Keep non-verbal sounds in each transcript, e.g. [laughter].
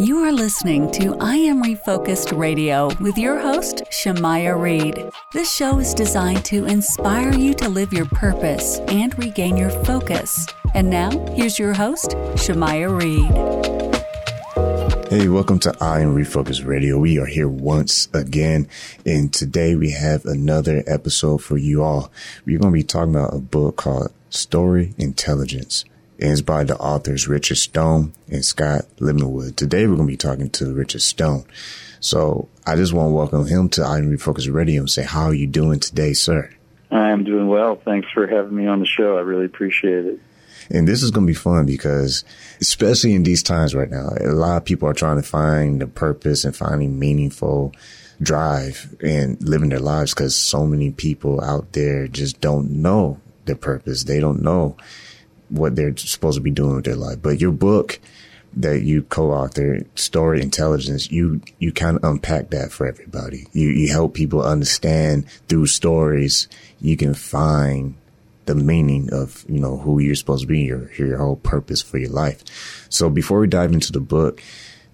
You are listening to I Am Refocused Radio with your host, Shemaya Reed. This show is designed to inspire you to live your purpose and regain your focus. And now, here's your host, Shemaya Reed. Hey, welcome to I Am Refocused Radio. We are here once again, and today we have another episode for you all. We're going to be talking about a book called Story Intelligence. And it's by the authors Richard Stone and Scott Livengood. Today we're going to be talking to Richard Stone. So I just want to welcome him to I Am Refocused Radio and say, how are you doing today, sir? I'm doing well. Thanks for having me on the show. I really appreciate it. And this is going to be fun because, especially in these times right now, a lot of people are trying to find the purpose and finding meaningful drive and living their lives because so many people out there just don't know their purpose. They don't know what they're supposed to be doing with their life. But your book that you co-authored, Story Intelligence, you, you kind of unpack that for everybody. You, you help people understand through stories, you can find the meaning of, you know, who you're supposed to be, your, your whole purpose for your life. So before we dive into the book,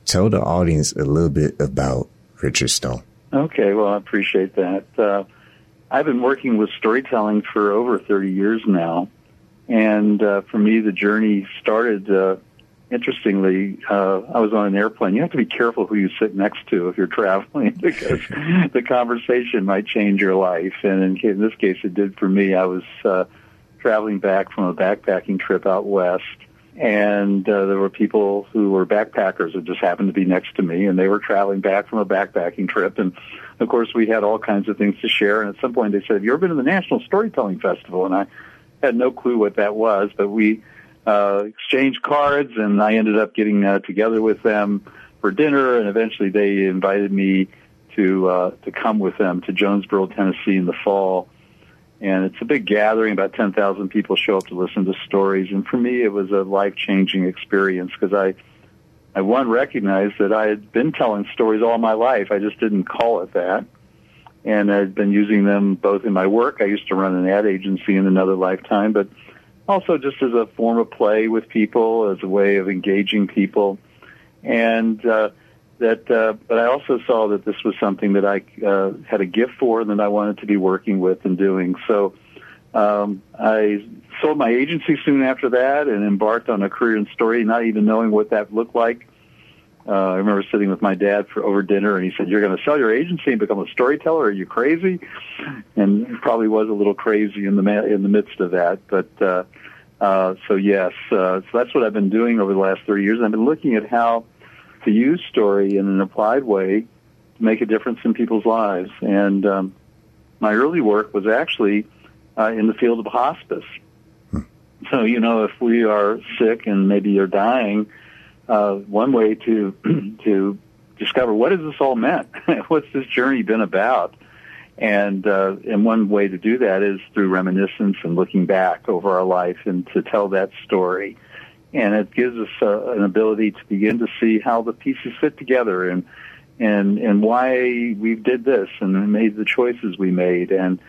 tell the audience a little bit about Richard Stone. Okay, well, I appreciate that. Uh, I've been working with storytelling for over 30 years now. And uh, for me, the journey started, uh, interestingly, uh, I was on an airplane. You have to be careful who you sit next to if you're traveling [laughs] because the conversation might change your life. And in, in this case, it did for me. I was uh, traveling back from a backpacking trip out west. And uh, there were people who were backpackers that just happened to be next to me, and they were traveling back from a backpacking trip. And of course, we had all kinds of things to share. And at some point, they said, "Have you ever been to the National Storytelling Festival?" And I had no clue what that was, but we uh, exchanged cards, and I ended up getting uh, together with them for dinner, and eventually they invited me to uh, to come with them to Jonesborough, Tennessee, in the fall. And it's a big gathering; about ten thousand people show up to listen to stories. And for me, it was a life changing experience because I, I one recognized that I had been telling stories all my life. I just didn't call it that and I've been using them both in my work. I used to run an ad agency in another lifetime, but also just as a form of play with people, as a way of engaging people, and uh, that. Uh, but I also saw that this was something that I uh, had a gift for, and that I wanted to be working with and doing. So um, I sold my agency soon after that, and embarked on a career in story, not even knowing what that looked like. Uh, I remember sitting with my dad for over dinner, and he said, "You're going to sell your agency and become a storyteller? Are you crazy?" And probably was a little crazy in the ma- in the midst of that. But uh, uh, so yes, uh, so that's what I've been doing over the last 30 years. I've been looking at how to use story in an applied way to make a difference in people's lives. And um, my early work was actually uh, in the field of hospice. So you know, if we are sick and maybe you're dying uh, one way to [clears throat] to discover what has this all meant? [laughs] What's this journey been about? And uh, and one way to do that is through reminiscence and looking back over our life and to tell that story. And it gives us uh, an ability to begin to see how the pieces fit together and and and why we did this and made the choices we made and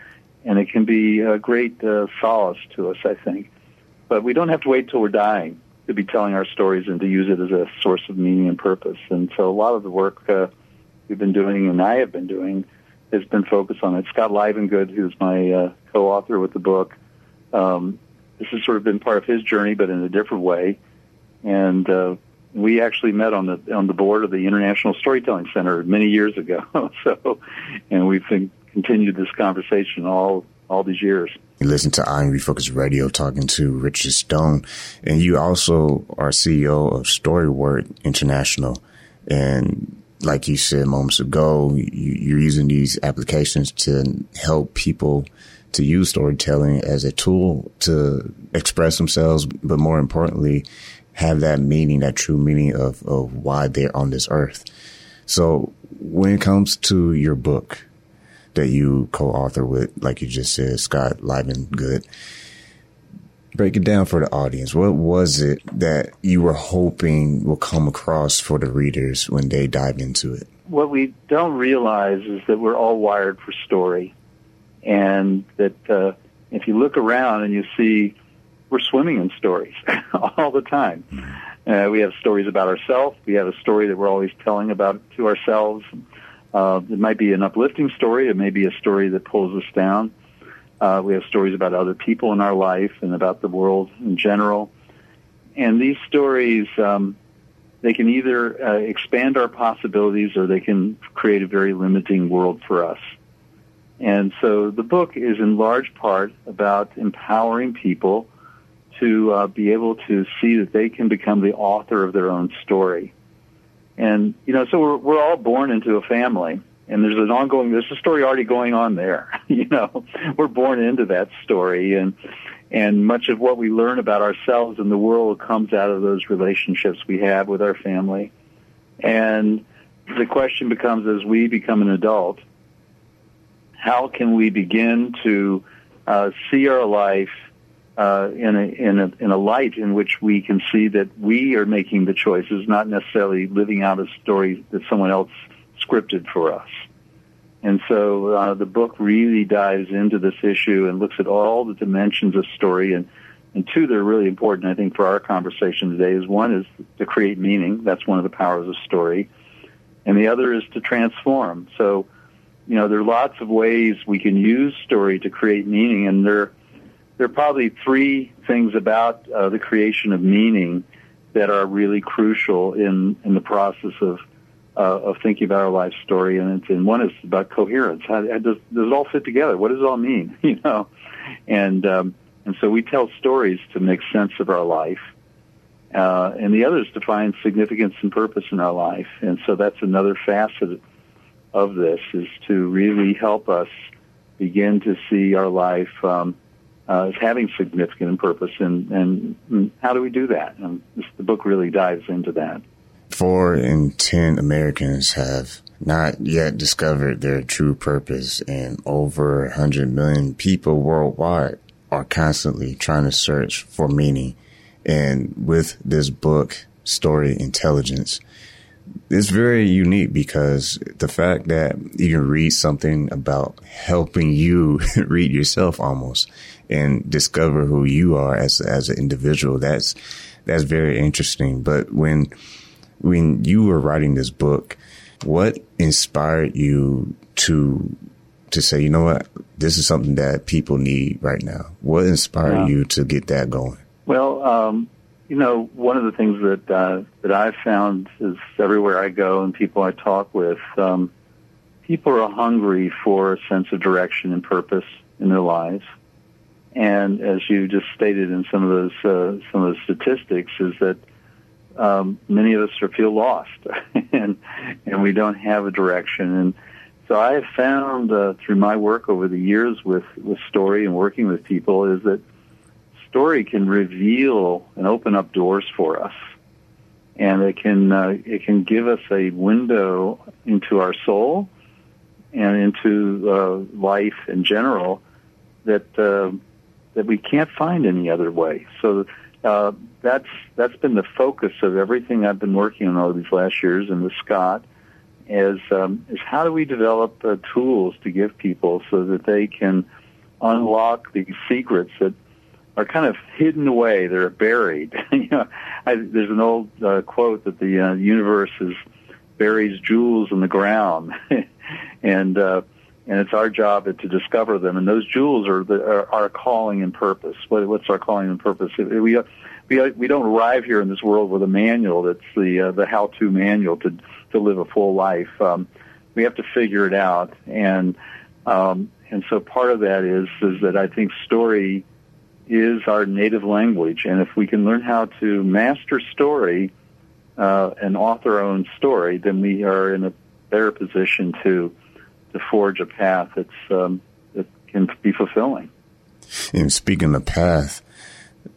and it can be a great uh, solace to us, I think. But we don't have to wait till we're dying to be telling our stories and to use it as a source of meaning and purpose. And so a lot of the work uh, we've been doing and I have been doing has been focused on it. Scott Livengood, who's my uh, co-author with the book, um, this has sort of been part of his journey, but in a different way. And uh, we actually met on the on the board of the International Storytelling Center many years ago. [laughs] so, and we've been, continued this conversation all all these years. You listen to I Am Refocused Radio talking to Richard Stone, and you also are CEO of StoryWork International. And like you said moments ago, you, are using these applications to help people to use storytelling as a tool to express themselves, but more importantly, have that meaning, that true meaning of, of why they're on this earth. So when it comes to your book that you co-author with, like you just said, Scott Livengood, break it down for the audience. What was it that you were hoping will come across for the readers when they dive into it? What we don't realize is that we're all wired for story, and that uh, if you look around and you see we're swimming in stories [laughs] all the time. Uh, we have stories about ourselves. We have a story that we're always telling about to ourselves. Uh, it might be an uplifting story. It may be a story that pulls us down. Uh, we have stories about other people in our life and about the world in general. And these stories, um, they can either uh, expand our possibilities or they can create a very limiting world for us. And so the book is in large part about empowering people to uh, be able to see that they can become the author of their own story. And, you know, so we're, we're all born into a family and there's an ongoing there's a story already going on there [laughs] you know. We're born into that story and and much of what we learn about ourselves and the world comes out of those relationships we have with our family. And the question becomes as we become an adult how can we begin to uh, see our life uh, in a in a in a light in which we can see that we are making the choices, not necessarily living out a story that someone else scripted for us. And so uh, the book really dives into this issue and looks at all the dimensions of story. And, and two that are really important, I think, for our conversation today is one is to create meaning. That's one of the powers of story. And the other is to transform. So, you know, there are lots of ways we can use story to create meaning. And there, there are probably three things about uh, the creation of meaning that are really crucial in, in the process of uh, of thinking about our life story, and, and one is about coherence. How, how does, does it all fit together? What does it all mean? [laughs] You know, and um, and so we tell stories to make sense of our life, uh, and the other is to find significance and purpose in our life. And so that's another facet of this is to really help us begin to see our life um, uh, having significant purpose. And, and, and how do we do that? And this, the book really dives into that four in ten Americans have not yet discovered their true purpose, and over 100 million people worldwide are constantly trying to search for meaning. And with this book, Story Intelligence, it's very unique because the fact that you can read something about helping you [laughs] read yourself almost and discover who you are as as an individual that's that's very interesting but when when you were writing this book, what inspired you to to say, you know what, this is something that people need right now? What inspired yeah. you to get that going? Well, um, you know, one of the things that uh, that I've found is everywhere I go and people I talk with, um, people are hungry for a sense of direction and purpose in their lives. And as you just stated in some of those uh, some of the statistics, is that um, many of us are, feel lost [laughs] and and we don't have a direction and so I have found uh, through my work over the years with with story and working with people is that story can reveal and open up doors for us and it can uh, it can give us a window into our soul and into uh, life in general that uh, that we can't find any other way. So uh, that's that's been the focus of everything I've been working on all these last years, and with Scott is um, is how do we develop uh, tools to give people so that they can unlock these secrets that are kind of hidden away. They're buried. [laughs] you know, I, there's an old uh, quote that the uh, universe is buries jewels in the ground, [laughs] and uh, and it's our job to discover them. And those jewels are, the, are our calling and purpose. What, what's our calling and purpose? We we we don't arrive here in this world with a manual that's the uh, the how-to manual to to live a full life. Um, we have to figure it out, and um, and so part of that is is that I think story is our native language, and if we can learn how to master story uh, and author our own story, then we are in a better position to to forge a path that's um, that can be fulfilling. And speaking of path,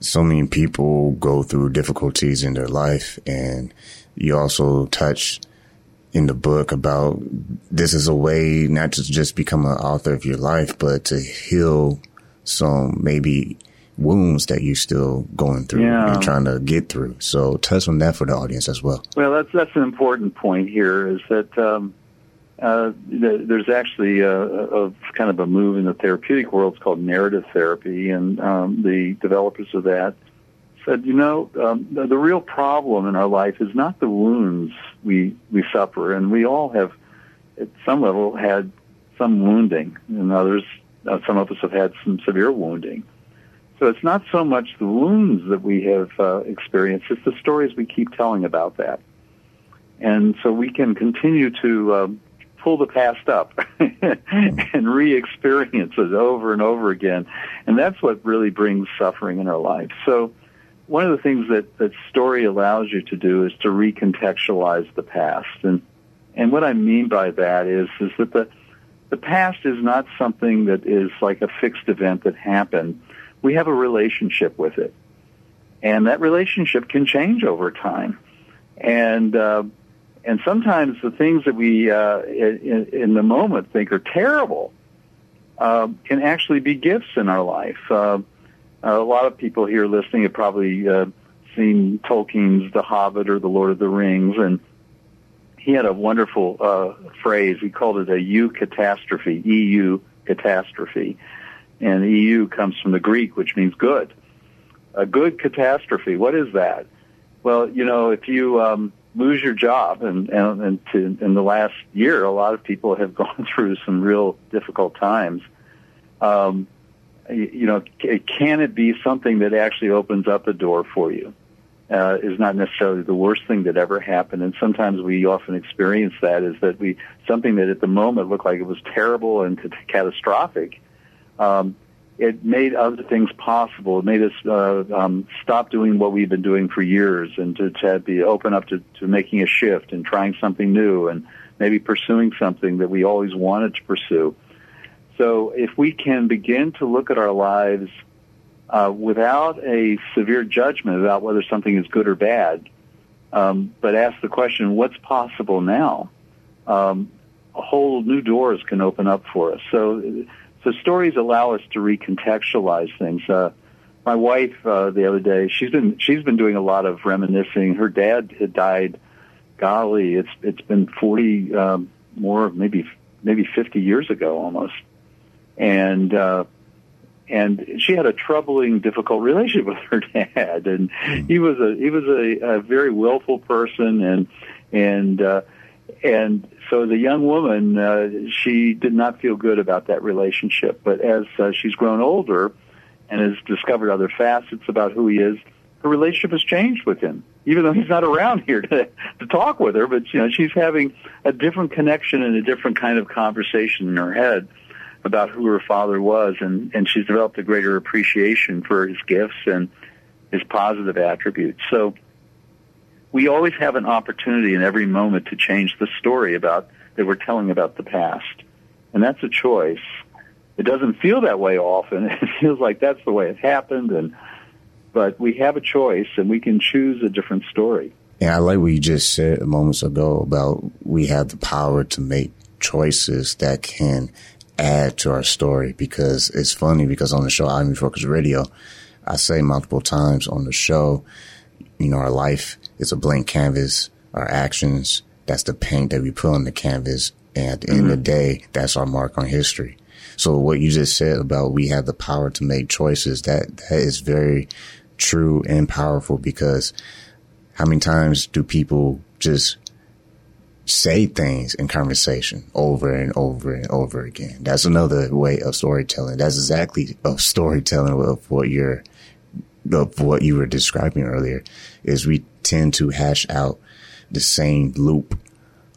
so many people go through difficulties in their life, and you also touch in the book about this is a way not just to just become an author of your life, but to heal some maybe wounds that you're still going through yeah. and trying to get through. So touch on that for the audience as well. Well, that's that's an important point here. Is that um, uh, there's actually a, a, kind of a move in the therapeutic world. It's called narrative therapy, and um, the developers of that said, you know, um, the, the real problem in our life is not the wounds we we suffer, and we all have, at some level, had some wounding, and others, uh, some of us have had some severe wounding. So it's not so much the wounds that we have uh, experienced; it's the stories we keep telling about that. And so we can continue to um, pull the past up [laughs] and re-experience it over and over again. And that's what really brings suffering in our life. So one of the things that, that story allows you to do is to recontextualize the past. And, and what I mean by that is, is that the, the past is not something that is like a fixed event that happened. We have a relationship with it. And that relationship can change over time. And, uh, and sometimes the things that we uh, in, in the moment think are terrible uh, can actually be gifts in our life. Uh, a lot of people here listening have probably uh, seen Tolkien's The Hobbit or The Lord of the Rings, and he had a wonderful uh, phrase. He called it a eucatastrophe, EU catastrophe, and eu comes from the Greek, which means good. A good catastrophe. What is that? Well, you know, if you um, lose your job. And, and, and to, in the last year, a lot of people have [laughs] gone through some real difficult times. Um, you know, can it be something that actually opens up a door for you? Uh, is not necessarily the worst thing that ever happened, and sometimes we often experience that. Is that we something that at the moment looked like it was terrible and [laughs] catastrophic, um, it made other things possible. It made us uh, um, stop doing what we've been doing for years and to, to be open up to, to making a shift and trying something new and maybe pursuing something that we always wanted to pursue. So if we can begin to look at our lives uh, without a severe judgment about whether something is good or bad, um, but ask the question, what's possible now? Um, whole new doors can open up for us. So so stories allow us to recontextualize things. Uh, my wife uh, the other day, she's been she's been doing a lot of reminiscing. Her dad had died. Golly, it's it's been forty um, more, maybe maybe fifty years ago almost, and uh, and she had a troubling, difficult relationship [laughs] with her dad, and he was a he was a, a very willful person, and and uh, and so the young woman, uh, she did not feel good about that relationship. But as uh, she's grown older and has discovered other facets about who he is, her relationship has changed with him. Even though he's not around here to, to talk with her, but you know she's having a different connection and a different kind of conversation in her head about who her father was, and and she's developed a greater appreciation for his gifts and his positive attributes. So we always have an opportunity in every moment to change the story about that we're telling about the past. And that's a choice. It doesn't feel that way often. [laughs] It feels like that's the way it happened and but we have a choice and we can choose a different story. Yeah, I like what you just said moments ago about we have the power to make choices that can add to our story because it's funny because on the show, I'm Focus Radio, I say multiple times on the show, you know, our life is a blank canvas, our actions, that's the paint that we put on the canvas. And at the mm-hmm. end of the mm-hmm. day, that's our mark on history. So what you just said about we have the power to make choices, that, that is very true and powerful because how many times do people just say things in conversation over and over and over again? That's another way of storytelling. That's exactly of storytelling of what you're, of what you were describing earlier is we tend to hash out the same loop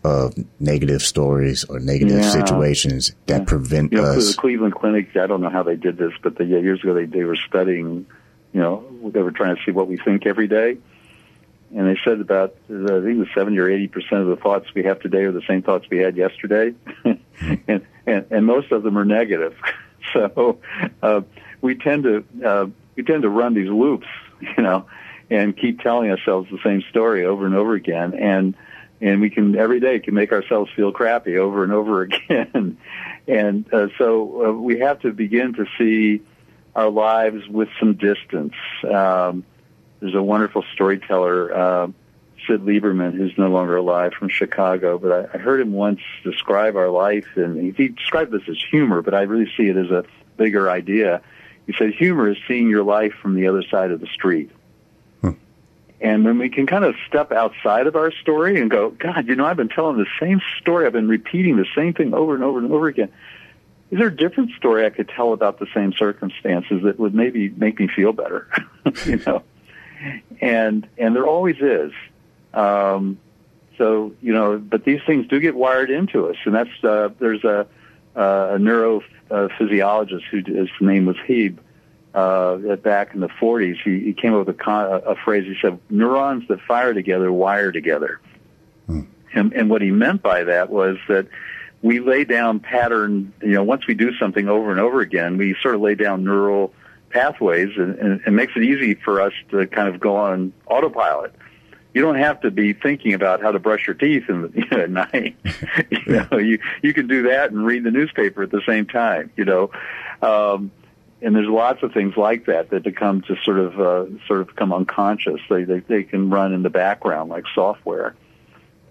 of negative stories or negative yeah. situations that yeah. prevent you know, us. The Cleveland Clinic, I don't know how they did this, but the, yeah, years ago they, they were studying, you know, they were trying to see what we think every day. And they said about, I think it was 70 or 80% of the thoughts we have today are the same thoughts we had yesterday. [laughs] and, and, and most of them are negative. [laughs] so, uh, we tend to, uh, we tend to run these loops, you know, and keep telling ourselves the same story over and over again. And, and we can every day can make ourselves feel crappy over and over [laughs] again. and uh, so uh, we have to begin to see our lives with some distance. Um, there's a wonderful storyteller, uh, Syd Lieberman, who's no longer alive from Chicago, but I, I heard him once describe our life, and he, he described this as humor, but I really see it as a bigger idea. He said humor is seeing your life from the other side of the street. And when we can kind of step outside of our story and go, God, you know, I've been telling the same story. I've been repeating the same thing over and over and over again. Is there a different story I could tell about the same circumstances that would maybe make me feel better? [laughs] you know, and and there always is. Um, so you know, but these things do get wired into us, and that's uh, there's a, uh, a neurophysiologist who his name was Hebb uh, back in the 40s, he, he came up with a, con- a phrase. He said, "Neurons that fire together wire together," hmm. and, and what he meant by that was that we lay down pattern. You know, once we do something over and over again, we sort of lay down neural pathways, and, and it makes it easy for us to kind of go on autopilot. You don't have to be thinking about how to brush your teeth in, [laughs] you know, at night. [laughs] you know, you you can do that and read the newspaper at the same time. You know. Um, and there's lots of things like that that become just sort of uh, sort of become unconscious. They, they they can run in the background like software,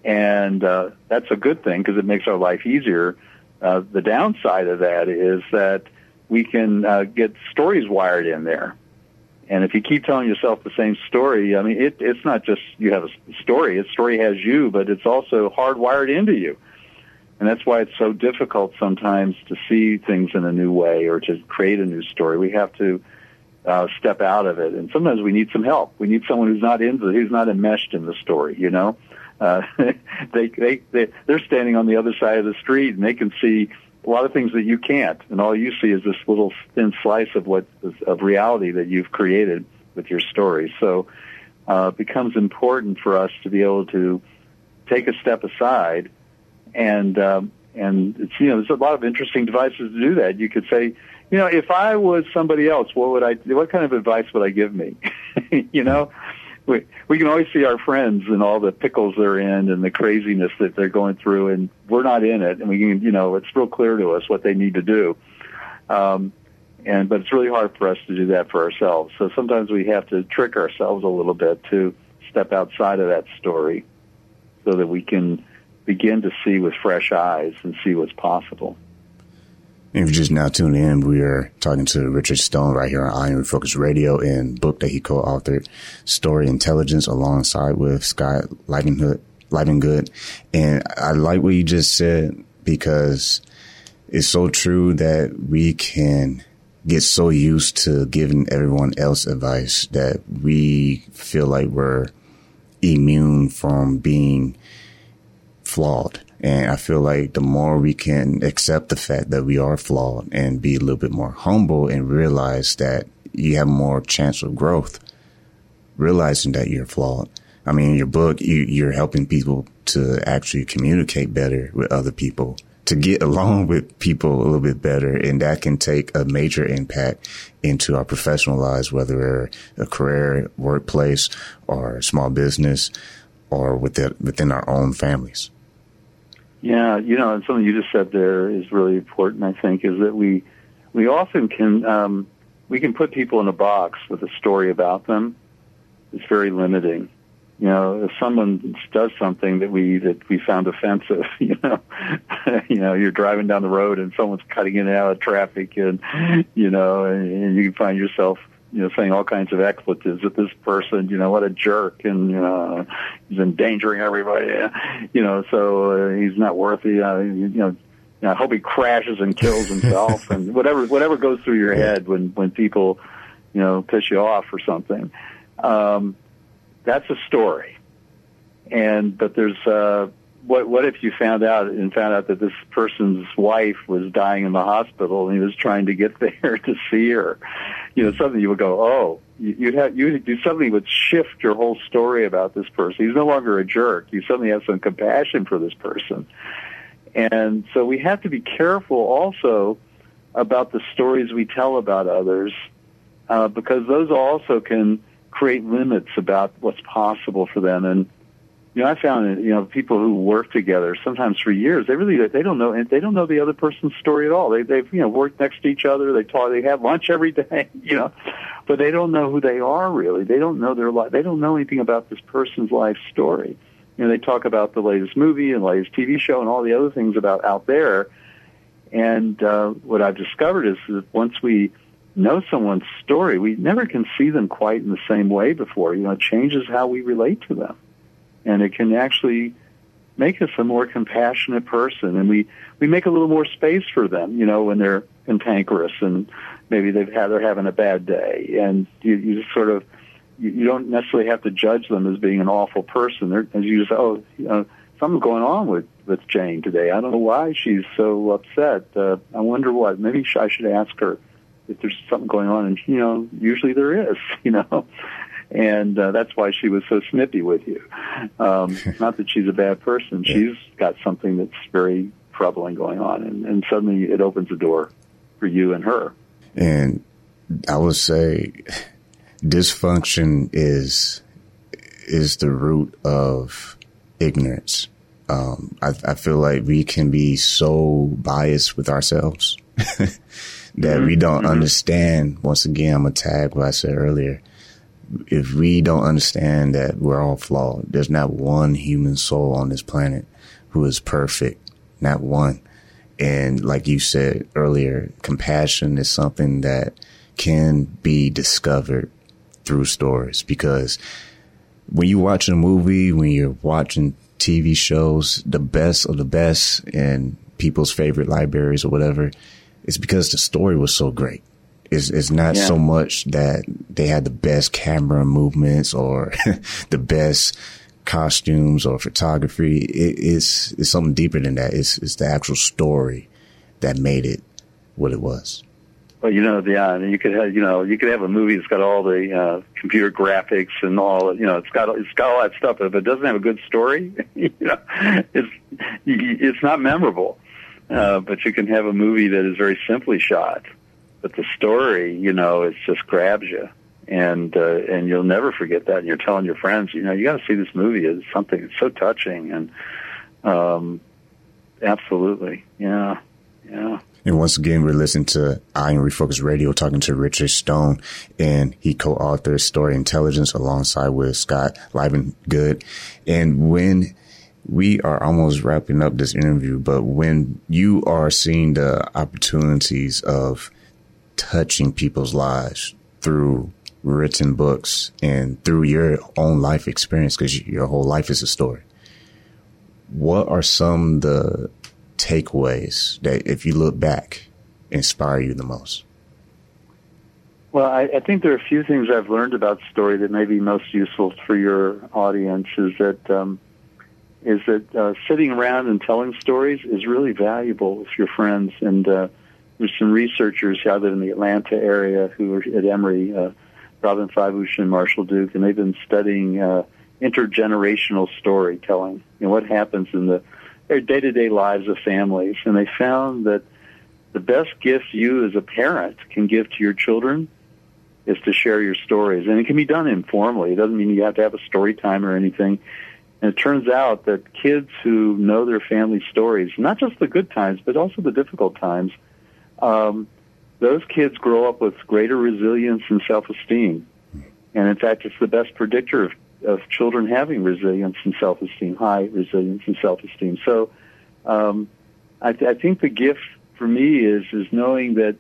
and uh, that's a good thing because it makes our life easier. Uh, the downside of that is that we can uh, get stories wired in there, and if you keep telling yourself the same story, I mean, it, it's not just you have a story; a story has you, but it's also hardwired into you. And that's why it's so difficult sometimes to see things in a new way or to create a new story. We have to uh, step out of it, and sometimes we need some help. We need someone who's not in the, who's not enmeshed in the story. You know, uh, [laughs] they they they they're standing on the other side of the street and they can see a lot of things that you can't, and all you see is this little thin slice of what of reality that you've created with your story. So uh, it becomes important for us to be able to take a step aside and um, and it's you know there's a lot of interesting devices to do that. You could say, you know, if I was somebody else, what would I? What kind of advice would I give me? [laughs] you know, we we can always see our friends and all the pickles they're in and the craziness that they're going through, and we're not in it, and we can you know it's real clear to us what they need to do. Um, and but it's really hard for us to do that for ourselves. So sometimes we have to trick ourselves a little bit to step outside of that story, so that we can begin to see with fresh eyes and see what's possible. If you're just now tuning in, we are talking to Richard Stone right here on Iron Focus Radio and book that he co-authored, Story Intelligence, alongside with Scott Livengood. Livengood. And I like what you just said because it's so true that we can get so used to giving everyone else advice that we feel like we're immune from being flawed. And I feel like the more we can accept the fact that we are flawed and be a little bit more humble and realize that you have more chance of growth, realizing that you're flawed. I mean, in your book, you, you're helping people to actually communicate better with other people, to get [laughs] along with people a little bit better. And that can take a major impact into our professional lives, whether a career, workplace, or small business, or within, within our own families. Yeah, you know, and something you just said there is really important. I think is that we we often can um, we can put people in a box with a story about them. It's very limiting. You know, if someone does something that we that we found offensive, [laughs] you know, [laughs] you know, you're driving down the road and someone's cutting in and out of traffic, and you know, and, and you find yourself you know, saying all kinds of expletives at this person, you know, what a jerk, and you know, he's endangering everybody, you know, so uh, he's not worthy, uh, you know. I hope he crashes and kills himself, [laughs] and whatever whatever goes through your head when when people, you know, piss you off or something. Um, that's a story, and but there's uh, what what if you found out and found out that this person's wife was dying in the hospital and he was trying to get [laughs] there to see her? You know, something you would go, oh, you'd have you do something would shift your whole story about this person. He's no longer a jerk. You suddenly have some compassion for this person, and so we have to be careful also about the stories we tell about others uh, because those also can create limits about what's possible for them and you know, I found that, you know, people who work together sometimes for years, they really, they don't know, and they don't know the other person's story at all. They, they've, you know, worked next to each other. They talk, they have lunch every day, [laughs] you know, but they don't know who they are really. They don't know their life. They don't know anything about this person's life story. You know, they talk about the latest movie and latest TV show and all the other things about out there. And, uh, what I've discovered is that once we, know someone's story, we never can see them quite in the same way before. You know, it changes how we relate to them and it can actually make us a more compassionate person. And we we make a little more space for them you know when they're cantankerous and maybe they've had they're having a bad day. And you, you just sort of you, you don't necessarily have to judge them as being an awful person. They're as you just oh you know something's going on with with Jane today. I don't know why she's so upset. Uh, I wonder what. Maybe I should ask her if there's something going on. And you know usually there is [laughs] you know and uh, that's why she was so snippy with you. Um, [laughs] not that she's a bad person; yeah. she's got something that's very troubling going on, and, and suddenly it opens the door for you and her. And I would say dysfunction is is the root of ignorance. Um, I, I, feel like we can be so biased with ourselves [laughs] that mm-hmm. we don't mm-hmm. understand. Once again, I'm a tag what I said earlier if we don't understand that we're all flawed, there's not one human soul on this planet who is perfect, not one. And like you said earlier, compassion is something that can be discovered through stories because when you watch a movie, when you're watching TV shows, the best of the best in people's favorite libraries or whatever, it's because the story was so great. It's, it's not yeah. so much that they had the best camera movements or [laughs] the best costumes or photography. It, it's, it's something deeper than that. It's, it's the actual story that made it what it was. Well, you know, yeah, you could have, you know, you could have a movie that's got all the uh, computer graphics and all, you know, it's got it's got all that stuff, but if it doesn't have a good story, [laughs] you know, it's it's not memorable. Uh, but you can have a movie that is very simply shot, but the story, you know, it just grabs you, and uh, and you'll never forget that. And you're telling your friends, you know, you got to see this movie. It's something. It's so touching, and um, absolutely, yeah, yeah. And once again, we're listening to I Am Refocus Radio, talking to Richard Stone, and he co-authored Story Intelligence alongside with Scott Livengood. And when we are almost wrapping up this interview, but when you are seeing the opportunities of touching people's lives through written books and through your own life experience because your whole life is a story. What are some the takeaways that, if you look back, inspire you the most? Well, I, I think there are a few things I've learned about story that may be most useful for your audience. Is that um, is that uh, sitting around and telling stories is really valuable with your friends, and uh, there's some researchers out in the Atlanta area who are at Emory, uh, Robin Fivush and Marshall Duke, and they've been studying uh, intergenerational storytelling and what happens in the their day-to-day lives of families. And they found that the best gift you as a parent can give to your children is to share your stories. And it can be done informally. It doesn't mean you have to have a story time or anything. And it turns out that kids who know their family stories, not just the good times, but also the difficult times, um, those kids grow up with greater resilience and self-esteem. And in fact, it's the best predictor of, of children having resilience and self-esteem, high resilience and self-esteem. So um, I, th- I think the gift for me is is knowing that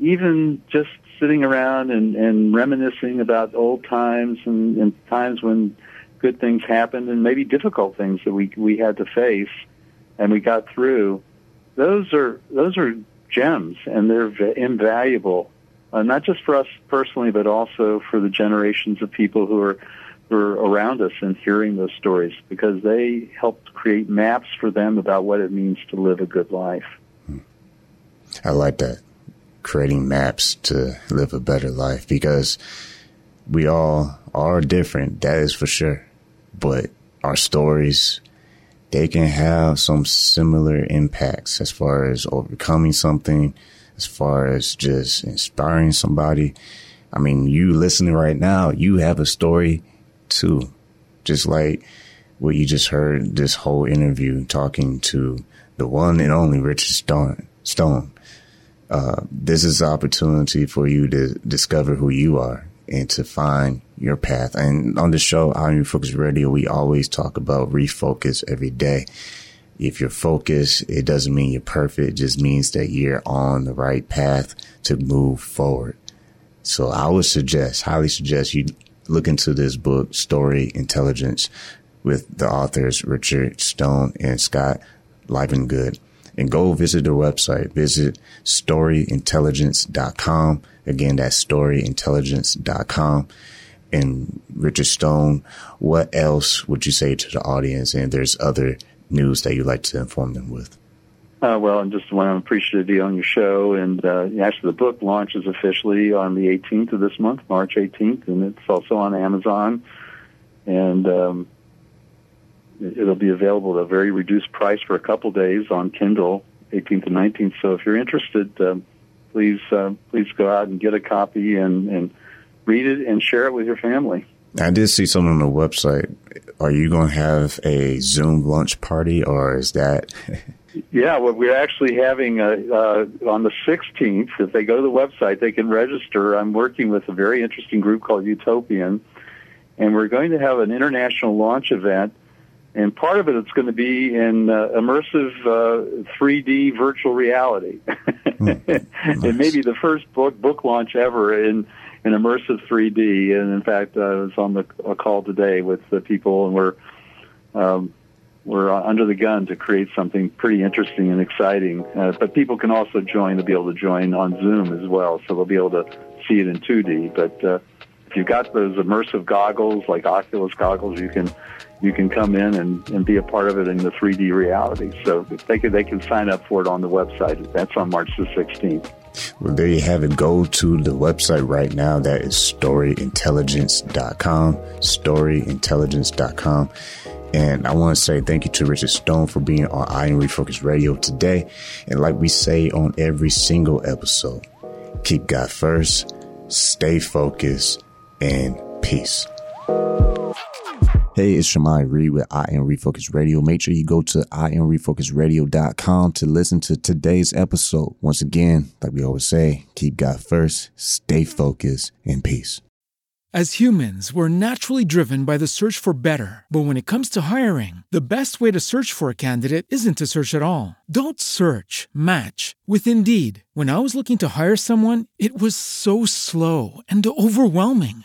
even just sitting around and, and reminiscing about old times and, and times when good things happened and maybe difficult things that we we had to face and we got through those are those are gems and they're v- invaluable uh, not just for us personally but also for the generations of people who are who are around us and hearing those stories because they helped create maps for them about what it means to live a good life I like that. Creating maps to live a better life because we all are different. That is for sure. But our stories, they can have some similar impacts as far as overcoming something, as far as just inspiring somebody. I mean, you listening right now, you have a story too. Just like what you just heard this whole interview talking to the one and only Richard Stone. Stone. Uh, this is an opportunity for you to discover who you are and to find your path. And on the show, I Am Focus Radio, we always talk about refocus every day. If you're focused, it doesn't mean you're perfect. It just means that you're on the right path to move forward. So I would suggest, highly suggest you look into this book, Story Intelligence, with the authors Richard Stone and Scott Livengood and go visit their website. Visit storyintelligence.com. Again, that's storyintelligence.com. And Richard Stone, what else would you say to the audience? And there's other news that you'd like to inform them with. Uh, well, I'm just want to appreciate be on your show. And uh, actually, the book launches officially on the 18th of this month, March 18th, and it's also on Amazon. And um, it'll be available at a very reduced price for a couple days on Kindle, 18th and 19th. So if you're interested, um, please uh, please go out and get a copy and, and read it and share it with your family. I did see something on the website. Are you going to have a Zoom lunch party, or is that? [laughs] yeah, well, we're actually having a, uh, on the 16th. If they go to the website, they can register. I'm working with a very interesting group called Utopian, and we're going to have an international launch event and part of it it's going to be in uh, immersive uh, 3D virtual reality. [laughs] mm, nice. It may be the first book book launch ever in in immersive 3D. And in fact, I was on the a call today with the people, and we're um, we're under the gun to create something pretty interesting and exciting. Uh, but people can also join to be able to join on Zoom as well, so they'll be able to see it in 2D. But uh, if you've got those immersive goggles like Oculus goggles, you can you can come in and, and be a part of it in the 3D reality. So they can they can sign up for it on the website. That's on March the 16th. Well, there you have it. Go to the website right now. That is storyintelligence.com. Storyintelligence.com. And I want to say thank you to Richard Stone for being on I Am Refocus Radio today. And like we say on every single episode, keep God first, stay focused, and peace. Hey, it's Shamai Reed with I Am Refocus Radio. Make sure you go to IamRefocusRadio.com to listen to today's episode. Once again, like we always say, keep God first, stay focused, and peace. As humans, we're naturally driven by the search for better. But when it comes to hiring, the best way to search for a candidate isn't to search at all. Don't search, match with Indeed. When I was looking to hire someone, it was so slow and overwhelming.